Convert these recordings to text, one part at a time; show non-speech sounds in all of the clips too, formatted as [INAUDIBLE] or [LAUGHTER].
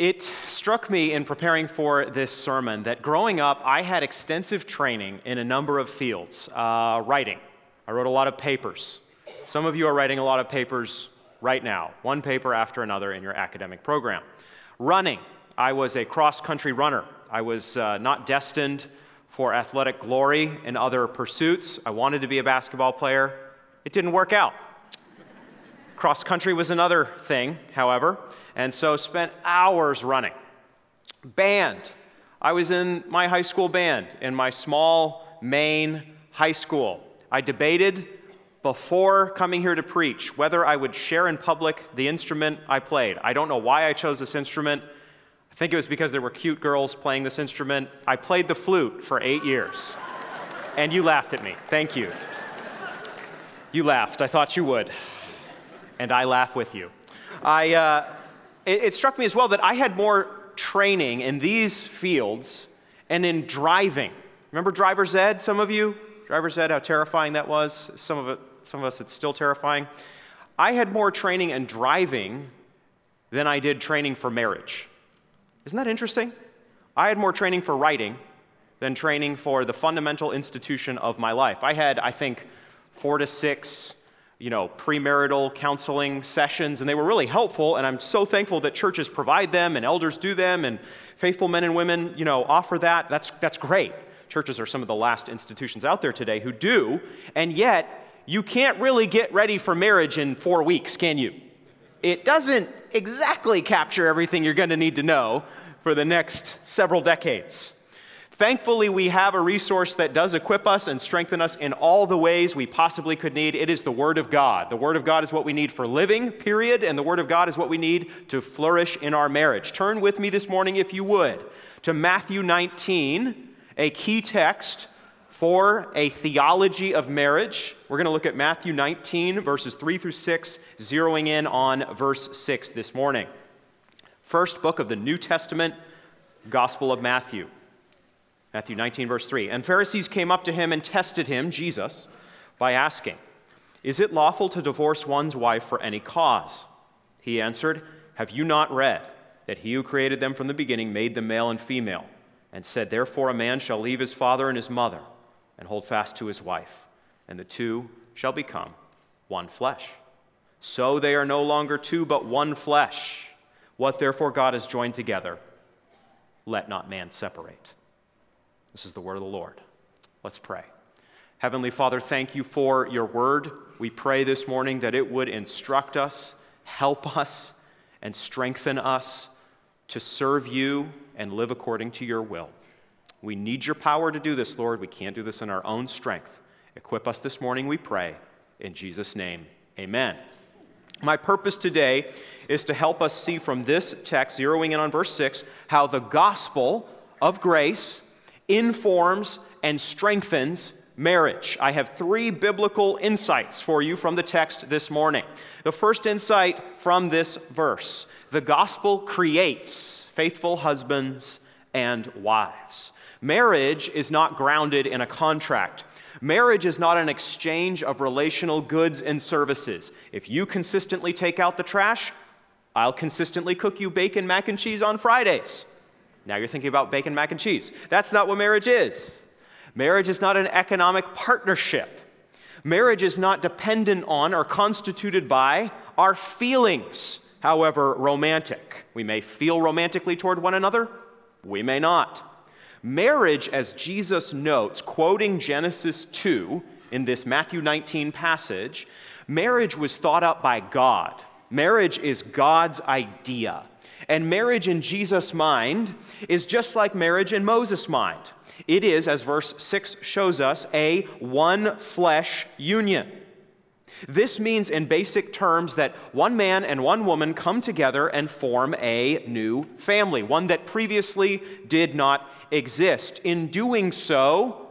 It struck me in preparing for this sermon that growing up, I had extensive training in a number of fields. Uh, writing, I wrote a lot of papers. Some of you are writing a lot of papers right now, one paper after another in your academic program. Running, I was a cross country runner. I was uh, not destined for athletic glory in other pursuits. I wanted to be a basketball player. It didn't work out. Cross country was another thing, however and so spent hours running. Band. I was in my high school band in my small Maine high school. I debated before coming here to preach whether I would share in public the instrument I played. I don't know why I chose this instrument. I think it was because there were cute girls playing this instrument. I played the flute for eight years. and you laughed at me. Thank you. You laughed. I thought you would. And I laugh with you. I, uh, it, it struck me as well that I had more training in these fields and in driving. Remember driver's ed, some of you? Driver's ed, how terrifying that was. Some of, it, some of us, it's still terrifying. I had more training in driving than I did training for marriage. Isn't that interesting? I had more training for writing than training for the fundamental institution of my life. I had, I think, four to six you know, premarital counseling sessions, and they were really helpful. And I'm so thankful that churches provide them and elders do them, and faithful men and women, you know, offer that. That's, that's great. Churches are some of the last institutions out there today who do, and yet you can't really get ready for marriage in four weeks, can you? It doesn't exactly capture everything you're going to need to know for the next several decades. Thankfully, we have a resource that does equip us and strengthen us in all the ways we possibly could need. It is the Word of God. The Word of God is what we need for living, period, and the Word of God is what we need to flourish in our marriage. Turn with me this morning, if you would, to Matthew 19, a key text for a theology of marriage. We're going to look at Matthew 19, verses 3 through 6, zeroing in on verse 6 this morning. First book of the New Testament, Gospel of Matthew. Matthew 19, verse 3. And Pharisees came up to him and tested him, Jesus, by asking, Is it lawful to divorce one's wife for any cause? He answered, Have you not read that he who created them from the beginning made them male and female, and said, Therefore a man shall leave his father and his mother and hold fast to his wife, and the two shall become one flesh. So they are no longer two, but one flesh. What therefore God has joined together, let not man separate. This is the word of the Lord. Let's pray. Heavenly Father, thank you for your word. We pray this morning that it would instruct us, help us, and strengthen us to serve you and live according to your will. We need your power to do this, Lord. We can't do this in our own strength. Equip us this morning, we pray. In Jesus' name, amen. My purpose today is to help us see from this text, zeroing in on verse 6, how the gospel of grace informs and strengthens marriage. I have three biblical insights for you from the text this morning. The first insight from this verse the gospel creates faithful husbands and wives. Marriage is not grounded in a contract. Marriage is not an exchange of relational goods and services. If you consistently take out the trash, I'll consistently cook you bacon, mac, and cheese on Fridays. Now you're thinking about bacon, mac, and cheese. That's not what marriage is. Marriage is not an economic partnership. Marriage is not dependent on or constituted by our feelings, however romantic. We may feel romantically toward one another, we may not. Marriage, as Jesus notes, quoting Genesis 2 in this Matthew 19 passage, marriage was thought up by God. Marriage is God's idea. And marriage in Jesus' mind is just like marriage in Moses' mind. It is, as verse 6 shows us, a one flesh union. This means, in basic terms, that one man and one woman come together and form a new family, one that previously did not exist. In doing so,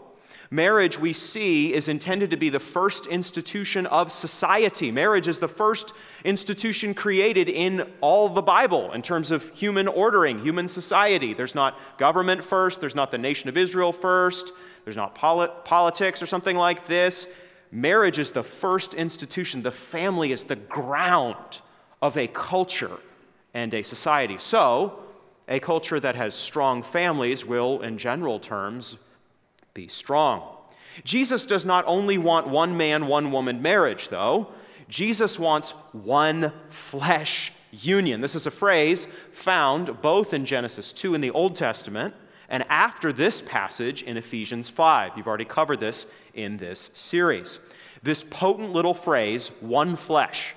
Marriage, we see, is intended to be the first institution of society. Marriage is the first institution created in all the Bible in terms of human ordering, human society. There's not government first, there's not the nation of Israel first, there's not polit- politics or something like this. Marriage is the first institution, the family is the ground of a culture and a society. So, A culture that has strong families will, in general terms, be strong. Jesus does not only want one man, one woman marriage, though. Jesus wants one flesh union. This is a phrase found both in Genesis 2 in the Old Testament and after this passage in Ephesians 5. You've already covered this in this series. This potent little phrase, one flesh,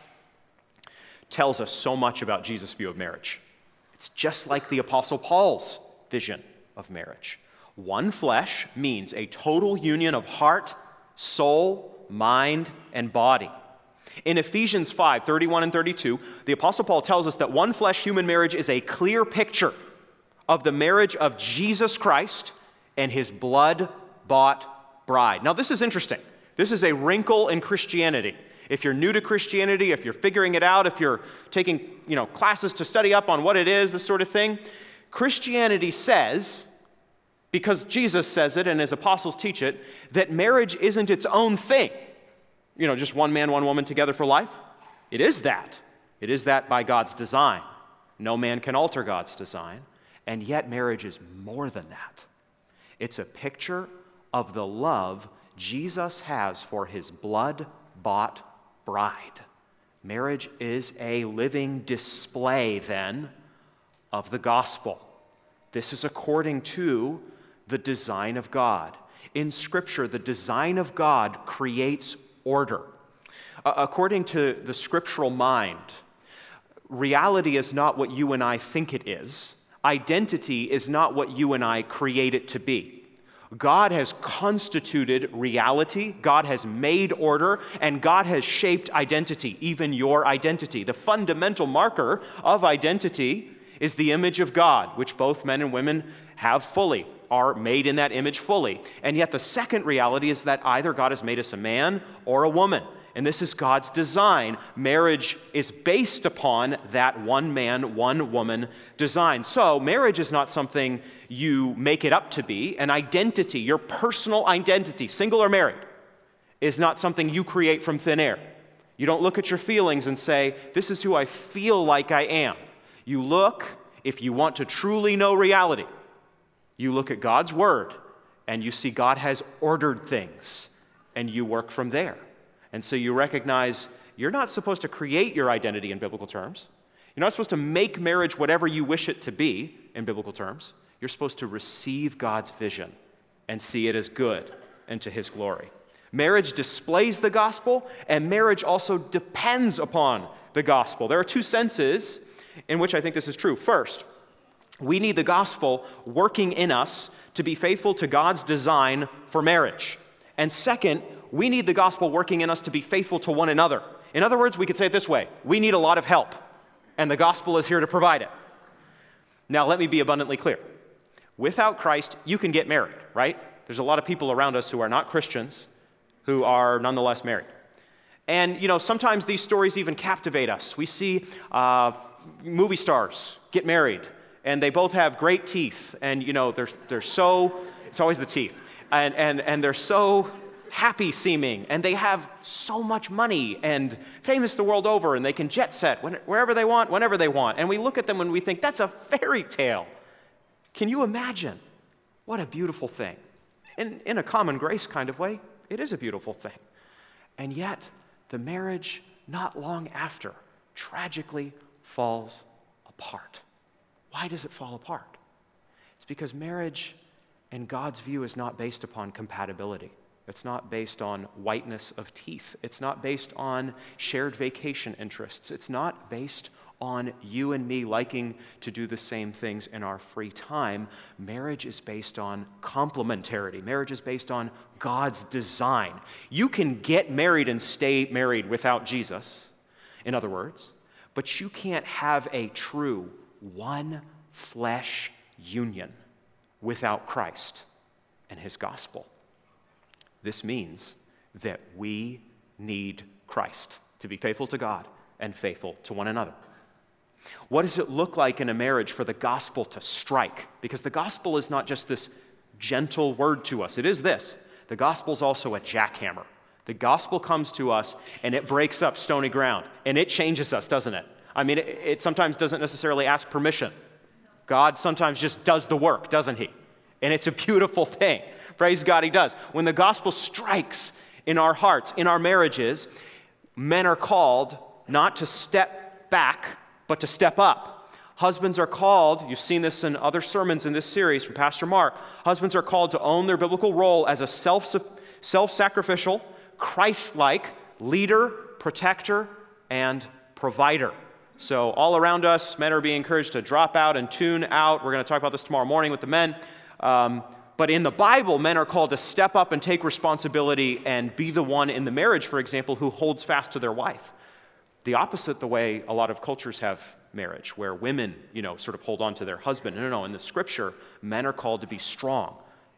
tells us so much about Jesus' view of marriage. It's just like the Apostle Paul's vision of marriage. One flesh means a total union of heart, soul, mind, and body. In Ephesians 5 31 and 32, the Apostle Paul tells us that one flesh human marriage is a clear picture of the marriage of Jesus Christ and his blood bought bride. Now, this is interesting. This is a wrinkle in Christianity. If you're new to Christianity, if you're figuring it out, if you're taking you know, classes to study up on what it is, this sort of thing, Christianity says, because Jesus says it and his apostles teach it, that marriage isn't its own thing you know, just one man, one woman together for life? It is that. It is that by God's design. No man can alter God's design. And yet, marriage is more than that. It's a picture of the love Jesus has for his blood bought bride. Marriage is a living display, then, of the gospel. This is according to the design of God. In Scripture, the design of God creates order. According to the scriptural mind, reality is not what you and I think it is, identity is not what you and I create it to be. God has constituted reality, God has made order, and God has shaped identity, even your identity. The fundamental marker of identity is the image of God, which both men and women have fully are made in that image fully. And yet, the second reality is that either God has made us a man or a woman. And this is God's design. Marriage is based upon that one man, one woman design. So, marriage is not something you make it up to be. An identity, your personal identity, single or married, is not something you create from thin air. You don't look at your feelings and say, This is who I feel like I am. You look, if you want to truly know reality, you look at God's word and you see God has ordered things and you work from there. And so you recognize you're not supposed to create your identity in biblical terms. You're not supposed to make marriage whatever you wish it to be in biblical terms. You're supposed to receive God's vision and see it as good and to his glory. Marriage displays the gospel, and marriage also depends upon the gospel. There are two senses in which I think this is true. First, we need the gospel working in us to be faithful to God's design for marriage. And second, we need the gospel working in us to be faithful to one another. In other words, we could say it this way we need a lot of help, and the gospel is here to provide it. Now, let me be abundantly clear. Without Christ, you can get married, right? There's a lot of people around us who are not Christians who are nonetheless married. And, you know, sometimes these stories even captivate us. We see uh, movie stars get married and they both have great teeth, and you know, they're, they're so, it's always the teeth, and, and, and they're so happy seeming, and they have so much money and famous the world over, and they can jet set when, wherever they want, whenever they want. And we look at them and we think, that's a fairy tale. Can you imagine? What a beautiful thing. In, in a common grace kind of way, it is a beautiful thing. And yet, the marriage, not long after, tragically falls apart. Why does it fall apart? It's because marriage, in God's view, is not based upon compatibility. It's not based on whiteness of teeth. It's not based on shared vacation interests. It's not based on you and me liking to do the same things in our free time. Marriage is based on complementarity. Marriage is based on God's design. You can get married and stay married without Jesus, in other words, but you can't have a true one flesh union without Christ and his gospel. This means that we need Christ to be faithful to God and faithful to one another. What does it look like in a marriage for the gospel to strike? Because the gospel is not just this gentle word to us, it is this. The gospel is also a jackhammer. The gospel comes to us and it breaks up stony ground and it changes us, doesn't it? I mean, it, it sometimes doesn't necessarily ask permission. God sometimes just does the work, doesn't He? And it's a beautiful thing. Praise God, He does. When the gospel strikes in our hearts, in our marriages, men are called not to step back, but to step up. Husbands are called, you've seen this in other sermons in this series from Pastor Mark, husbands are called to own their biblical role as a self sacrificial, Christ like leader, protector, and provider. So, all around us, men are being encouraged to drop out and tune out. We're going to talk about this tomorrow morning with the men. Um, but in the Bible, men are called to step up and take responsibility and be the one in the marriage, for example, who holds fast to their wife. The opposite, the way a lot of cultures have marriage, where women, you know, sort of hold on to their husband. No, no, no. In the scripture, men are called to be strong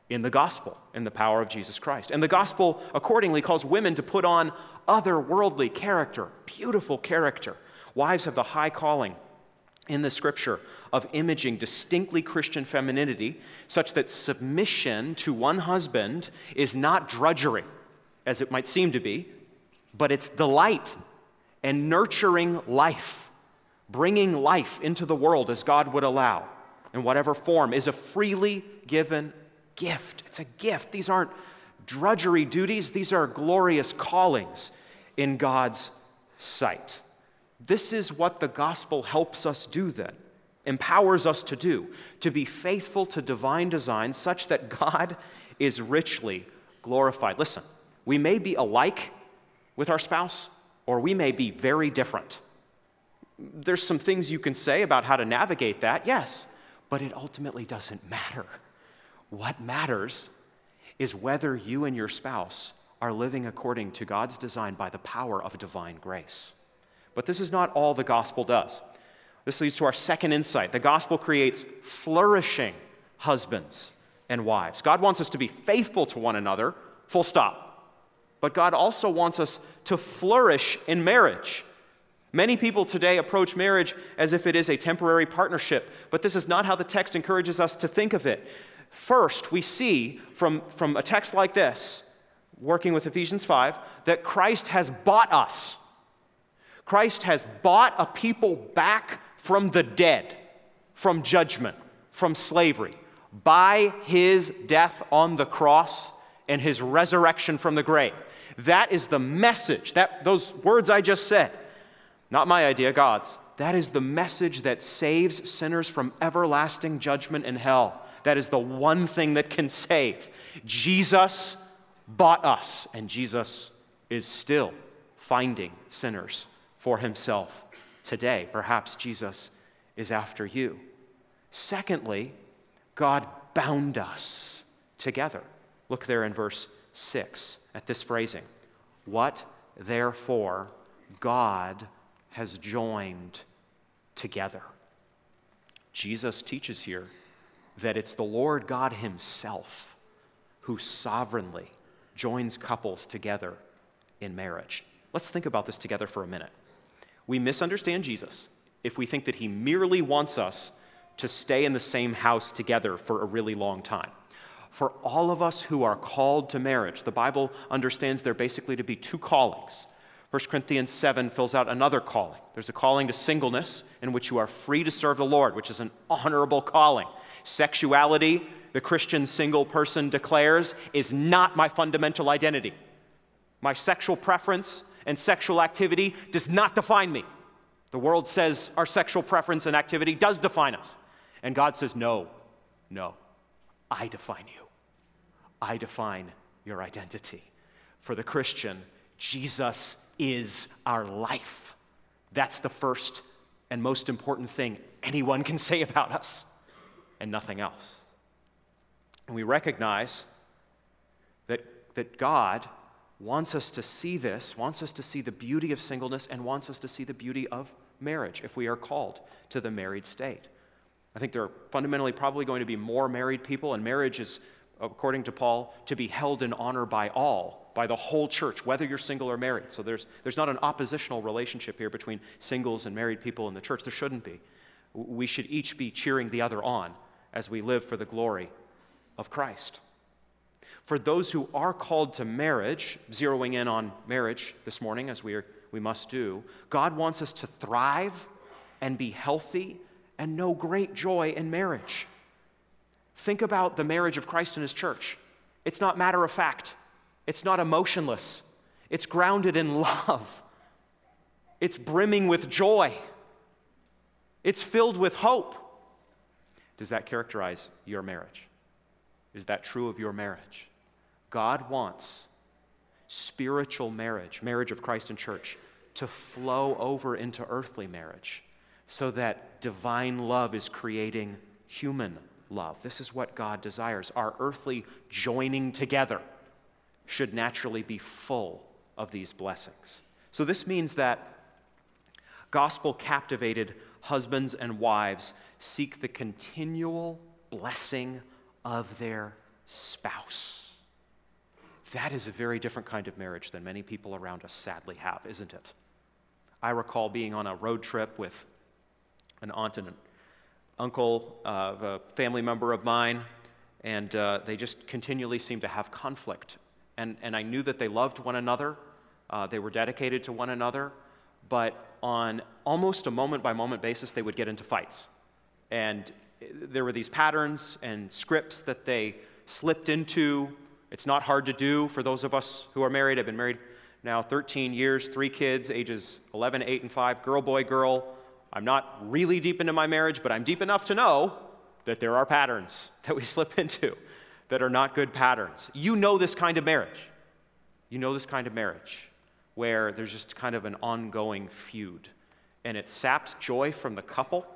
in the gospel, in the power of Jesus Christ. And the gospel, accordingly, calls women to put on otherworldly character, beautiful character. Wives have the high calling in the scripture of imaging distinctly Christian femininity, such that submission to one husband is not drudgery, as it might seem to be, but it's delight and nurturing life, bringing life into the world as God would allow, in whatever form, is a freely given gift. It's a gift. These aren't drudgery duties, these are glorious callings in God's sight. This is what the gospel helps us do then empowers us to do, to be faithful to divine design such that God is richly glorified. Listen, we may be alike with our spouse, or we may be very different. There's some things you can say about how to navigate that, yes, but it ultimately doesn't matter. What matters is whether you and your spouse are living according to God's design by the power of divine grace. But this is not all the gospel does. This leads to our second insight. The gospel creates flourishing husbands and wives. God wants us to be faithful to one another, full stop. But God also wants us to flourish in marriage. Many people today approach marriage as if it is a temporary partnership, but this is not how the text encourages us to think of it. First, we see from, from a text like this, working with Ephesians 5, that Christ has bought us. Christ has bought a people back from the dead, from judgment, from slavery, by his death on the cross and his resurrection from the grave. That is the message, that, those words I just said, not my idea, God's. That is the message that saves sinners from everlasting judgment in hell. That is the one thing that can save. Jesus bought us, and Jesus is still finding sinners for himself today. Perhaps Jesus is after you. Secondly, God bound us together. Look there in verse 6 at this phrasing. What therefore God has joined together. Jesus teaches here that it's the Lord God Himself who sovereignly joins couples together in marriage. Let's think about this together for a minute. We misunderstand Jesus if we think that he merely wants us to stay in the same house together for a really long time. For all of us who are called to marriage, the Bible understands there basically to be two callings. 1 Corinthians 7 fills out another calling. There's a calling to singleness in which you are free to serve the Lord, which is an honorable calling. Sexuality, the Christian single person declares, is not my fundamental identity. My sexual preference and sexual activity does not define me. The world says our sexual preference and activity does define us. And God says, no, no, I define you. I define your identity. For the Christian, Jesus is our life. That's the first and most important thing anyone can say about us, and nothing else. And we recognize that, that God wants us to see this, wants us to see the beauty of singleness, and wants us to see the beauty of marriage if we are called to the married state. I think there are fundamentally probably going to be more married people, and marriage is, according to Paul, to be held in honor by all, by the whole church, whether you're single or married. So there's, there's not an oppositional relationship here between singles and married people in the church. There shouldn't be. We should each be cheering the other on as we live for the glory of Christ. For those who are called to marriage, zeroing in on marriage this morning as we, are, we must do, God wants us to thrive and be healthy and know great joy in marriage. Think about the marriage of Christ and his church. It's not matter of fact, it's not emotionless, it's grounded in [LAUGHS] love, it's brimming with joy, it's filled with hope. Does that characterize your marriage? Is that true of your marriage? God wants spiritual marriage, marriage of Christ and church, to flow over into earthly marriage so that divine love is creating human love. This is what God desires. Our earthly joining together should naturally be full of these blessings. So, this means that gospel captivated husbands and wives seek the continual blessing of their spouse. That is a very different kind of marriage than many people around us sadly have, isn't it? I recall being on a road trip with an aunt and an uncle of a family member of mine, and uh, they just continually seemed to have conflict. And, and I knew that they loved one another, uh, they were dedicated to one another, but on almost a moment by moment basis, they would get into fights. And there were these patterns and scripts that they slipped into. It's not hard to do for those of us who are married. I've been married now 13 years, three kids, ages 11, 8, and 5, girl, boy, girl. I'm not really deep into my marriage, but I'm deep enough to know that there are patterns [LAUGHS] that we slip into that are not good patterns. You know this kind of marriage. You know this kind of marriage where there's just kind of an ongoing feud. And it saps joy from the couple,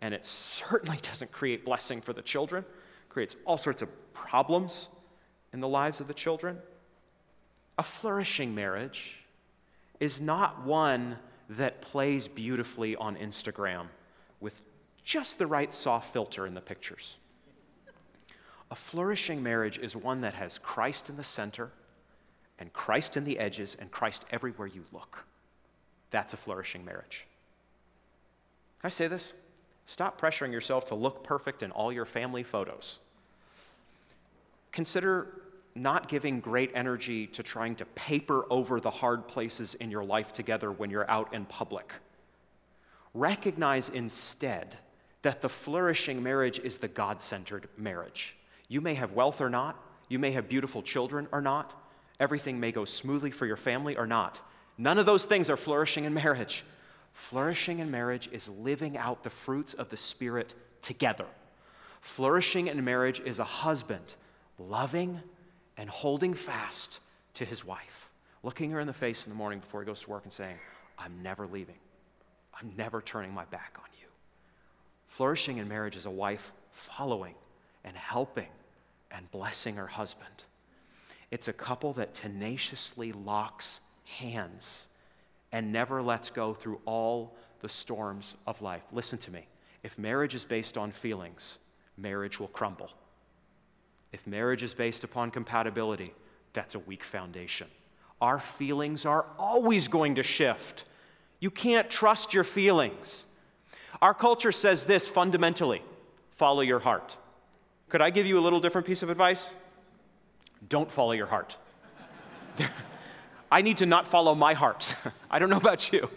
and it certainly [LAUGHS] doesn't create blessing for the children. Creates all sorts of problems in the lives of the children. A flourishing marriage is not one that plays beautifully on Instagram with just the right soft filter in the pictures. A flourishing marriage is one that has Christ in the center and Christ in the edges and Christ everywhere you look. That's a flourishing marriage. Can I say this? Stop pressuring yourself to look perfect in all your family photos. Consider not giving great energy to trying to paper over the hard places in your life together when you're out in public. Recognize instead that the flourishing marriage is the God centered marriage. You may have wealth or not, you may have beautiful children or not, everything may go smoothly for your family or not. None of those things are flourishing in marriage. Flourishing in marriage is living out the fruits of the Spirit together. Flourishing in marriage is a husband loving and holding fast to his wife, looking her in the face in the morning before he goes to work and saying, I'm never leaving. I'm never turning my back on you. Flourishing in marriage is a wife following and helping and blessing her husband. It's a couple that tenaciously locks hands and never lets go through all the storms of life. Listen to me. If marriage is based on feelings, marriage will crumble. If marriage is based upon compatibility, that's a weak foundation. Our feelings are always going to shift. You can't trust your feelings. Our culture says this fundamentally follow your heart. Could I give you a little different piece of advice? Don't follow your heart. [LAUGHS] I need to not follow my heart. [LAUGHS] I don't know about you.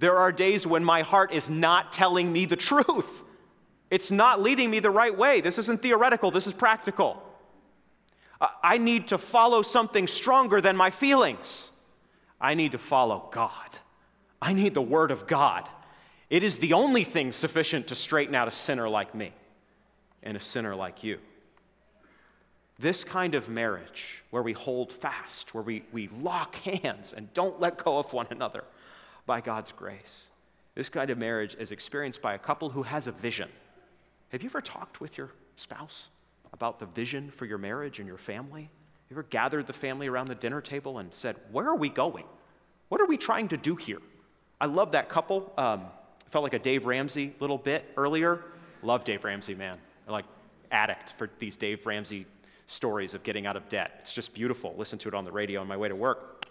There are days when my heart is not telling me the truth. It's not leading me the right way. This isn't theoretical, this is practical. I need to follow something stronger than my feelings. I need to follow God. I need the Word of God. It is the only thing sufficient to straighten out a sinner like me and a sinner like you. This kind of marriage, where we hold fast, where we, we lock hands and don't let go of one another by God's grace, this kind of marriage is experienced by a couple who has a vision. Have you ever talked with your spouse? About the vision for your marriage and your family? You ever gathered the family around the dinner table and said, Where are we going? What are we trying to do here? I love that couple. Um, felt like a Dave Ramsey little bit earlier. Love Dave Ramsey, man. Like addict for these Dave Ramsey stories of getting out of debt. It's just beautiful. Listen to it on the radio on my way to work.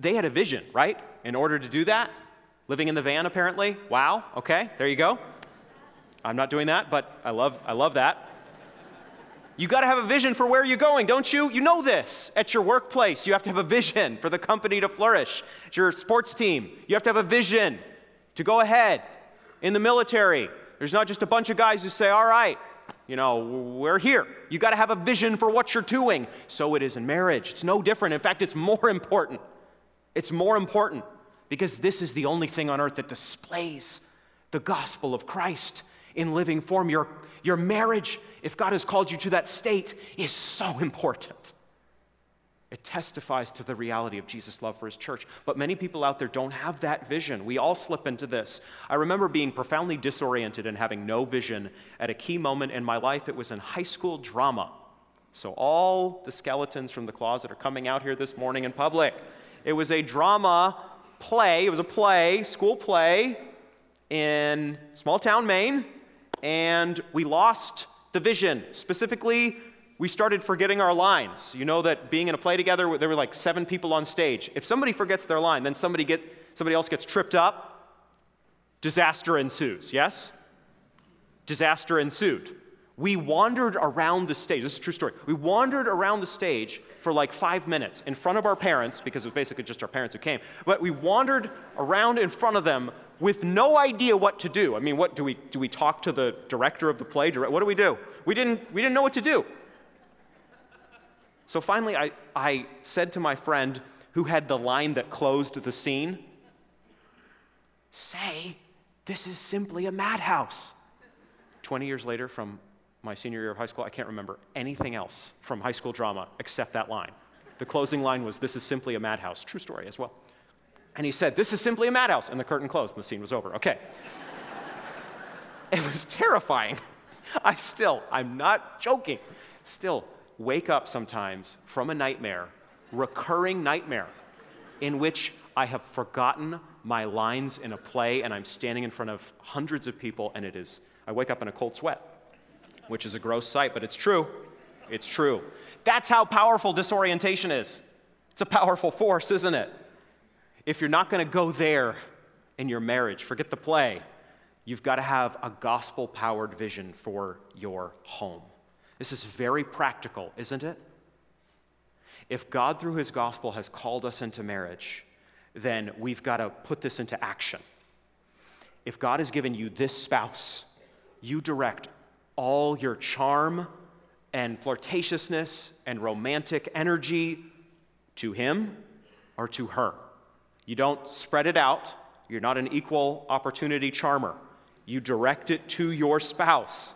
They had a vision, right? In order to do that, living in the van apparently. Wow, okay, there you go. I'm not doing that, but I love, I love that. You got to have a vision for where you're going, don't you? You know this. At your workplace, you have to have a vision for the company to flourish. At your sports team, you have to have a vision to go ahead In the military, there's not just a bunch of guys who say, All right, you know, we're here. You got to have a vision for what you're doing. So it is in marriage. It's no different. In fact, it's more important. It's more important because this is the only thing on earth that displays the gospel of Christ in living form. Your, your marriage, if God has called you to that state, is so important. It testifies to the reality of Jesus' love for his church. But many people out there don't have that vision. We all slip into this. I remember being profoundly disoriented and having no vision at a key moment in my life. It was in high school drama. So, all the skeletons from the closet are coming out here this morning in public. It was a drama play, it was a play, school play in small town Maine, and we lost the vision. Specifically, we started forgetting our lines. You know that being in a play together, there were like seven people on stage. If somebody forgets their line, then somebody, get, somebody else gets tripped up, disaster ensues, yes? Disaster ensued. We wandered around the stage. This is a true story. We wandered around the stage for like five minutes in front of our parents, because it was basically just our parents who came. But we wandered around in front of them with no idea what to do. I mean, what do we do? We talk to the director of the play. What do we do? We didn't. We didn't know what to do. So finally, I, I said to my friend who had the line that closed the scene, Say, this is simply a madhouse. 20 years later, from my senior year of high school, I can't remember anything else from high school drama except that line. The closing line was, This is simply a madhouse. True story as well. And he said, This is simply a madhouse. And the curtain closed and the scene was over. Okay. it was terrifying. I still, I'm not joking, still wake up sometimes from a nightmare, recurring nightmare, in which I have forgotten my lines in a play and I'm standing in front of hundreds of people and it is, I wake up in a cold sweat, which is a gross sight, but it's true. It's true. That's how powerful disorientation is. It's a powerful force, isn't it? If you're not going to go there in your marriage, forget the play. You've got to have a gospel powered vision for your home. This is very practical, isn't it? If God, through his gospel, has called us into marriage, then we've got to put this into action. If God has given you this spouse, you direct all your charm and flirtatiousness and romantic energy to him or to her. You don't spread it out. You're not an equal opportunity charmer. You direct it to your spouse.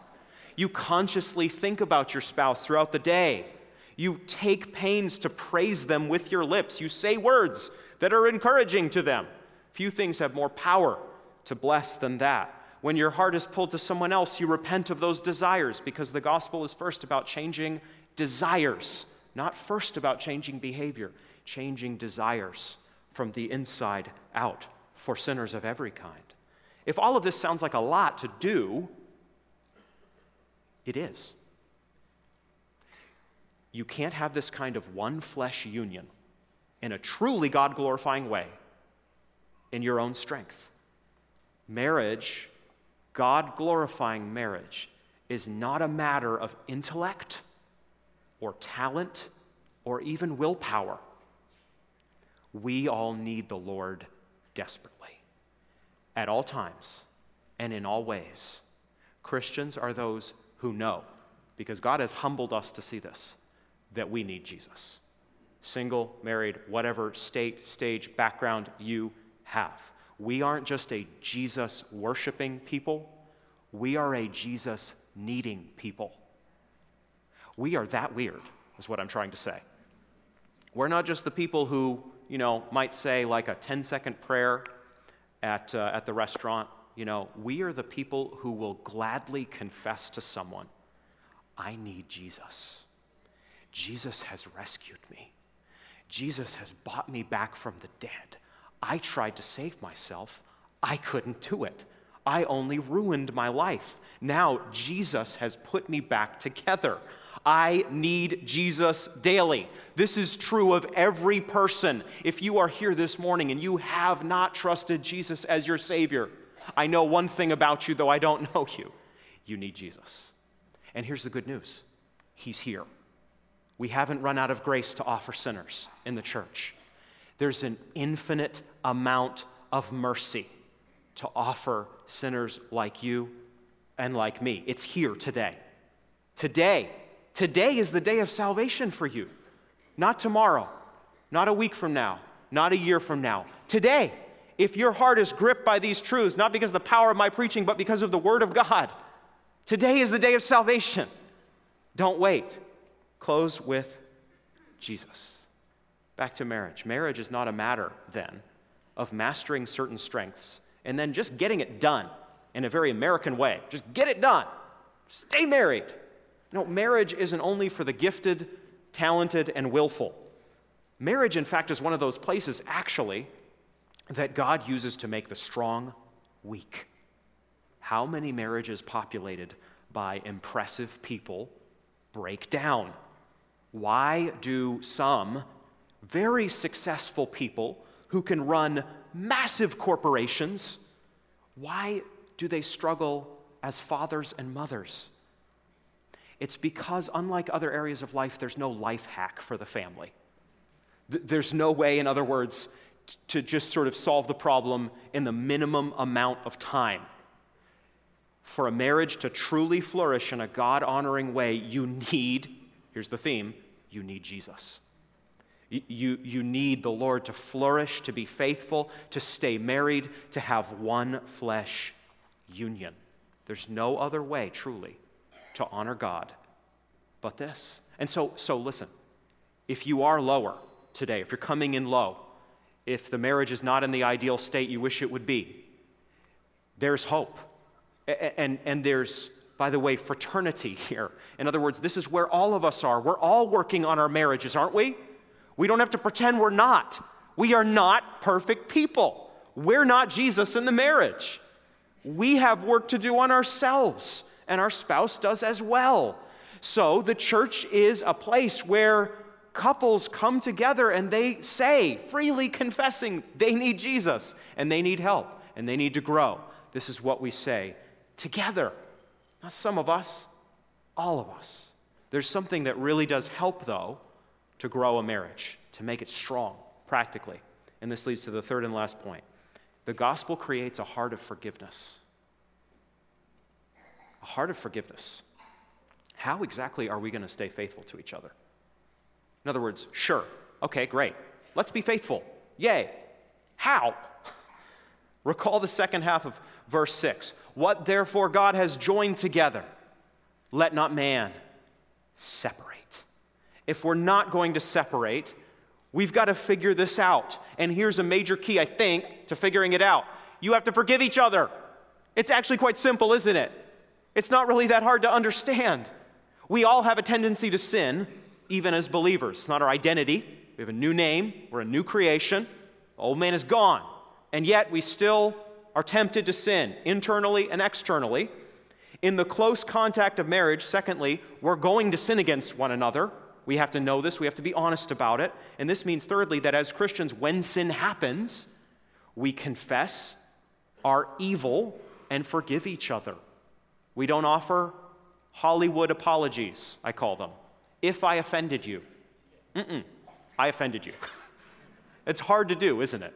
You consciously think about your spouse throughout the day. You take pains to praise them with your lips. You say words that are encouraging to them. Few things have more power to bless than that. When your heart is pulled to someone else, you repent of those desires because the gospel is first about changing desires, not first about changing behavior, changing desires from the inside out for sinners of every kind. If all of this sounds like a lot to do, it is. You can't have this kind of one flesh union in a truly God glorifying way in your own strength. Marriage, God glorifying marriage, is not a matter of intellect or talent or even willpower. We all need the Lord desperately at all times and in all ways. Christians are those who know, because God has humbled us to see this, that we need Jesus. Single, married, whatever state, stage, background you have. We aren't just a Jesus worshiping people, we are a Jesus needing people. We are that weird, is what I'm trying to say. We're not just the people who, you know, might say like a 10 second prayer at, uh, at the restaurant you know, we are the people who will gladly confess to someone, I need Jesus. Jesus has rescued me. Jesus has bought me back from the dead. I tried to save myself. I couldn't do it. I only ruined my life. Now Jesus has put me back together. I need Jesus daily. This is true of every person. If you are here this morning and you have not trusted Jesus as your Savior, I know one thing about you, though I don't [LAUGHS] know you. You need Jesus. And here's the good news He's here. We haven't run out of grace to offer sinners in the church. There's an infinite amount of mercy to offer sinners like you and like me. It's here today. Today. Today is the day of salvation for you. Not tomorrow, not a week from now, not a year from now. Today, if your heart is gripped by these truths, not because of the power of my preaching, but because of the Word of God, today is the day of salvation. Don't wait. Close with Jesus. Back to marriage. Marriage is not a matter, then, of mastering certain strengths and then just getting it done in a very American way. Just get it done. Stay married. No, marriage isn't only for the gifted, talented, and willful. Marriage, in fact, is one of those places, actually, that God uses to make the strong weak. How many marriages populated by impressive people break down? Why do some very successful people who can run massive corporations, why do they struggle as fathers and mothers? It's because, unlike other areas of life, there's no life hack for the family. There's no way, in other words, to just sort of solve the problem in the minimum amount of time. For a marriage to truly flourish in a God honoring way, you need, here's the theme, you need Jesus. You, you need the Lord to flourish, to be faithful, to stay married, to have one flesh union. There's no other way, truly, to honor God but this. And so, so listen, if you are lower today, if you're coming in low, if the marriage is not in the ideal state you wish it would be, there's hope. And, and there's, by the way, fraternity here. In other words, this is where all of us are. We're all working on our marriages, aren't we? We don't have to pretend we're not. We are not perfect people. We're not Jesus in the marriage. We have work to do on ourselves, and our spouse does as well. So the church is a place where couples come together and they say, freely confessing, they need Jesus and they need help and they need to grow. This is what we say together. Not some of us, all of us. There's something that really does help, though, to grow a marriage, to make it strong practically. And this leads to the third and last point. The gospel creates a heart of forgiveness. A heart of forgiveness. How exactly are we going to stay faithful to each other? In other words, sure, okay, great. Let's be faithful. Yay. How? [LAUGHS] Recall the second half of verse 6. What therefore God has joined together, let not man separate if we're not going to separate, we've got to figure this out. And here's a major key, I think, to figuring it out you have to forgive each other. It's actually quite simple, isn't it? It's not really that hard to understand. We all have a tendency to sin, even as believers. It's not our identity. We have a new name, we're a new creation. The old man is gone. And yet we still are tempted to sin, internally and externally. In the close contact of marriage, secondly, we're going to sin against one another. We have to know this, we have to be honest about it. And this means, thirdly, that as Christians, when sin happens, we confess our evil and forgive each other. We don't offer Hollywood apologies, I call them. If I offended you, Mm-mm, I offended you. [LAUGHS] it's hard to do, isn't it?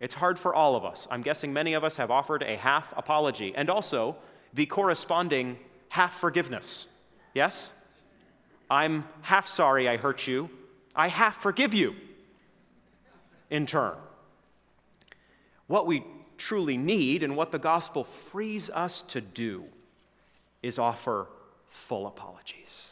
It's hard for all of us. I'm guessing many of us have offered a half apology and also the corresponding half forgiveness. Yes? I'm half sorry I hurt you. I half forgive you in turn. What we truly need and what the gospel frees us to do is offer full apologies.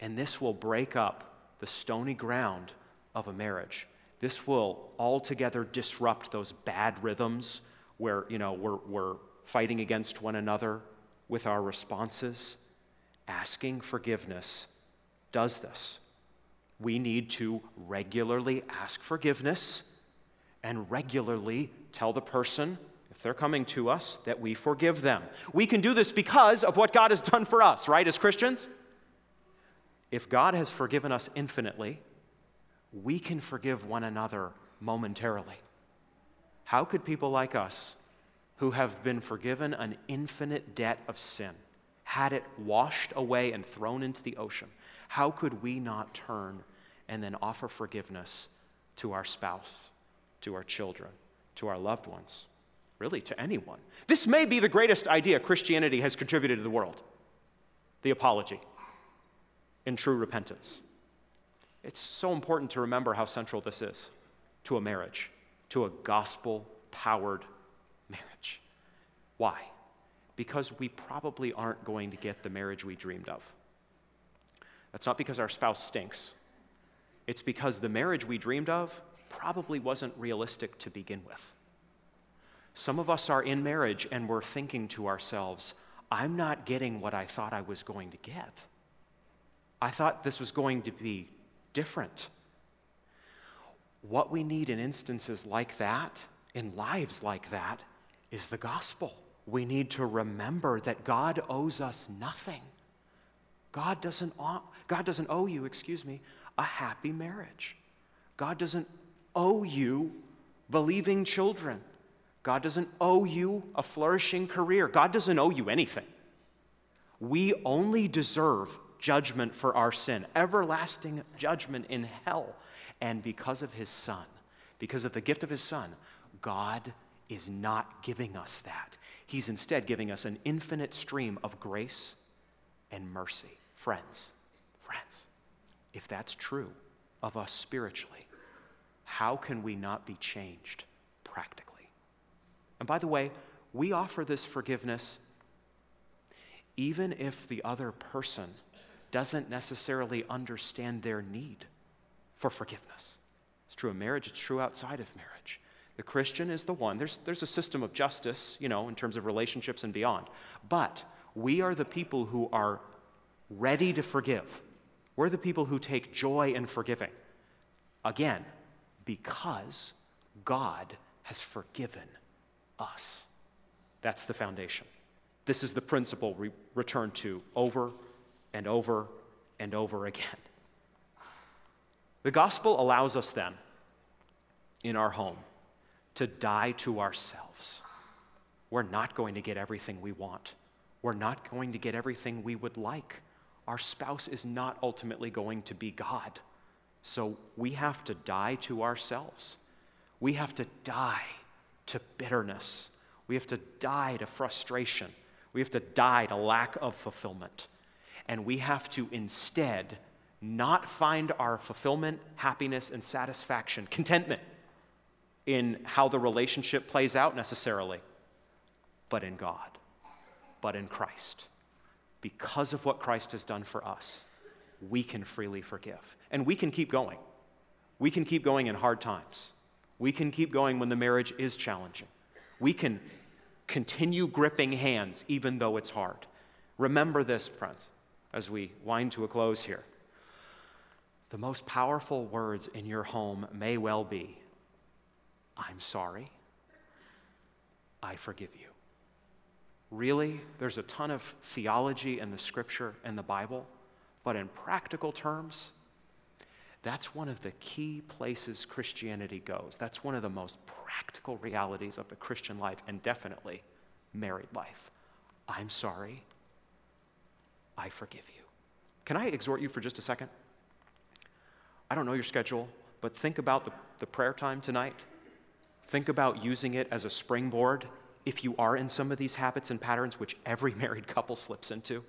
And this will break up the stony ground of a marriage. This will altogether disrupt those bad rhythms where, you know, we're, we're fighting against one another with our responses. Asking forgiveness does this. We need to regularly ask forgiveness and regularly tell the person, they're coming to us, that we forgive them. We can do this because of what God has done for us, right, as Christians? If God has forgiven us infinitely, we can forgive one another momentarily. How could people like us, who have been forgiven an infinite debt of sin, had it washed away and thrown into the ocean, how could we not turn and then offer forgiveness to our spouse, to our children, to our loved ones? Really to anyone. This may be the greatest idea Christianity has contributed to the world the apology in true repentance. It's so important to remember how central this is to a marriage, to a gospel powered marriage. Why? Because we probably aren't going to get the marriage we dreamed of. That's not because our spouse stinks. It's because the marriage we dreamed of probably wasn't realistic to begin with. Some of us are in marriage and we're thinking to ourselves, I'm not getting what I thought I was going to get. I thought this was going to be different. What we need in instances like that, in lives like that, is the gospel. We need to remember that God owes us nothing. God doesn't, owe, God doesn't owe you, excuse me, a happy marriage. God doesn't owe you believing children. God doesn't owe you a flourishing career. God doesn't owe you anything. We only deserve judgment for our sin, everlasting judgment in hell. And because of his son, because of the gift of his son, God is not giving us that. He's instead giving us an infinite stream of grace and mercy. Friends, friends, if that's true of us spiritually, how can we not be changed practically? And by the way, we offer this forgiveness even if the other person doesn't necessarily understand their need for forgiveness. It's true in marriage, it's true outside of marriage. The Christian is the one, there's, there's a system of justice, you know, in terms of relationships and beyond. But we are the people who are ready to forgive. We're the people who take joy in forgiving. Again, because God has forgiven us. That's the foundation. This is the principle we return to over and over and over again. The gospel allows us then, in our home, to die to ourselves. We're not going to get everything we want. We're not going to get everything we would like. Our spouse is not ultimately going to be God. So we have to die to ourselves. We have to die to bitterness. We have to die to frustration. We have to die to lack of fulfillment. And we have to instead not find our fulfillment, happiness, and satisfaction, contentment in how the relationship plays out necessarily, but in God, but in Christ. Because of what Christ has done for us, we can freely forgive. And we can keep going. We can keep going in hard times. We can keep going when the marriage is challenging. We can continue gripping hands even though it's hard. Remember this, friends, as we wind to a close here. The most powerful words in your home may well be I'm sorry, I forgive you. Really, there's a ton of theology in the scripture and the Bible, but in practical terms, that's one of the key places Christianity goes. That's one of the most practical realities of the Christian life and definitely married life. I'm sorry. I forgive you. Can I exhort you for just a second? I don't know your schedule, but think about the, the prayer time tonight. Think about using it as a springboard if you are in some of these habits and patterns, which every [LAUGHS] married couple slips into.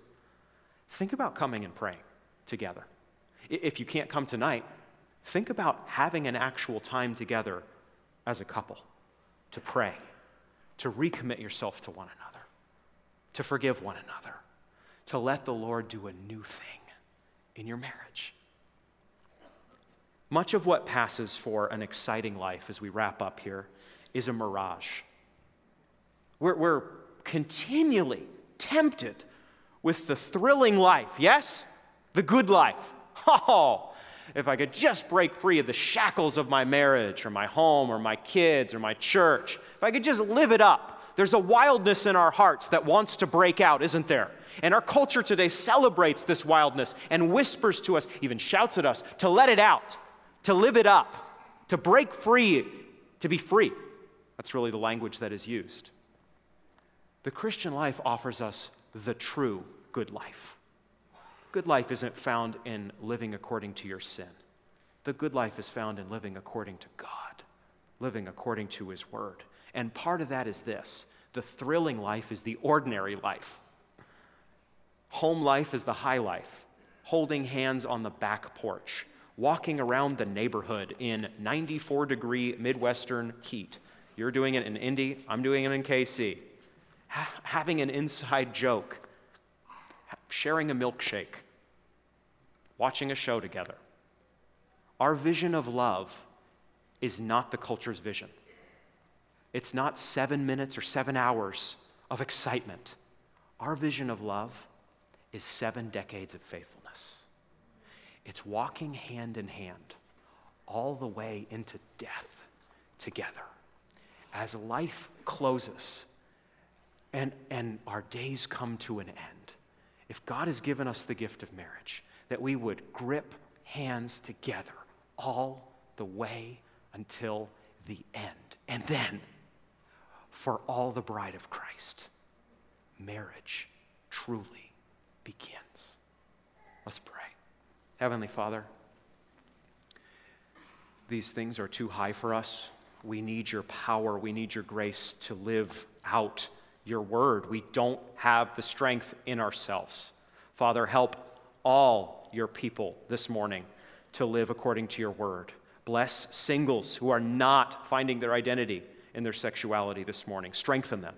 Think about coming and praying together. If you can't come tonight, think about having an actual time together as a couple to pray, to recommit yourself to one another, to forgive one another, to let the Lord do a new thing in your marriage. Much of what passes for an exciting life as we wrap up here is a mirage. We're, we're continually tempted with the thrilling life, yes? The good life. Oh, if I could just break free of the shackles of my marriage or my home or my kids or my church, if I could just live it up. There's a wildness in our hearts that wants to break out, isn't there? And our culture today celebrates this wildness and whispers to us, even shouts at us, to let it out, to live it up, to break free, to be free. That's really the language that is used. The Christian life offers us the true good life. Good life isn't found in living according to your sin. The good life is found in living according to God, living according to His Word. And part of that is this the thrilling life is the ordinary life. Home life is the high life, holding hands on the back porch, walking around the neighborhood in 94 degree Midwestern heat. You're doing it in Indy, I'm doing it in KC. Ha- having an inside joke, sharing a milkshake, watching a show together. Our vision of love is not the culture's vision. It's not seven minutes or seven hours of excitement. Our vision of love is seven decades of faithfulness. It's walking hand in hand all the way into death together. As life closes and, and our days come to an end, if God has given us the gift of marriage, that we would grip hands together all the way until the end. And then, for all the bride of Christ, marriage truly begins. Let's pray. Heavenly Father, these things are too high for us. We need your power. We need your grace to live out your word. We don't have the strength in ourselves. Father, help all your people this morning to live according to your word. Bless singles who are not finding their identity in their sexuality this morning. Strengthen them.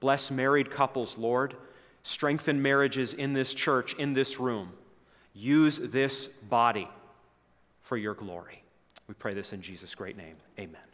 Bless married couples, Lord. Strengthen marriages in this church, in this room. Use this body for your glory. We pray this in Jesus' great name. Amen.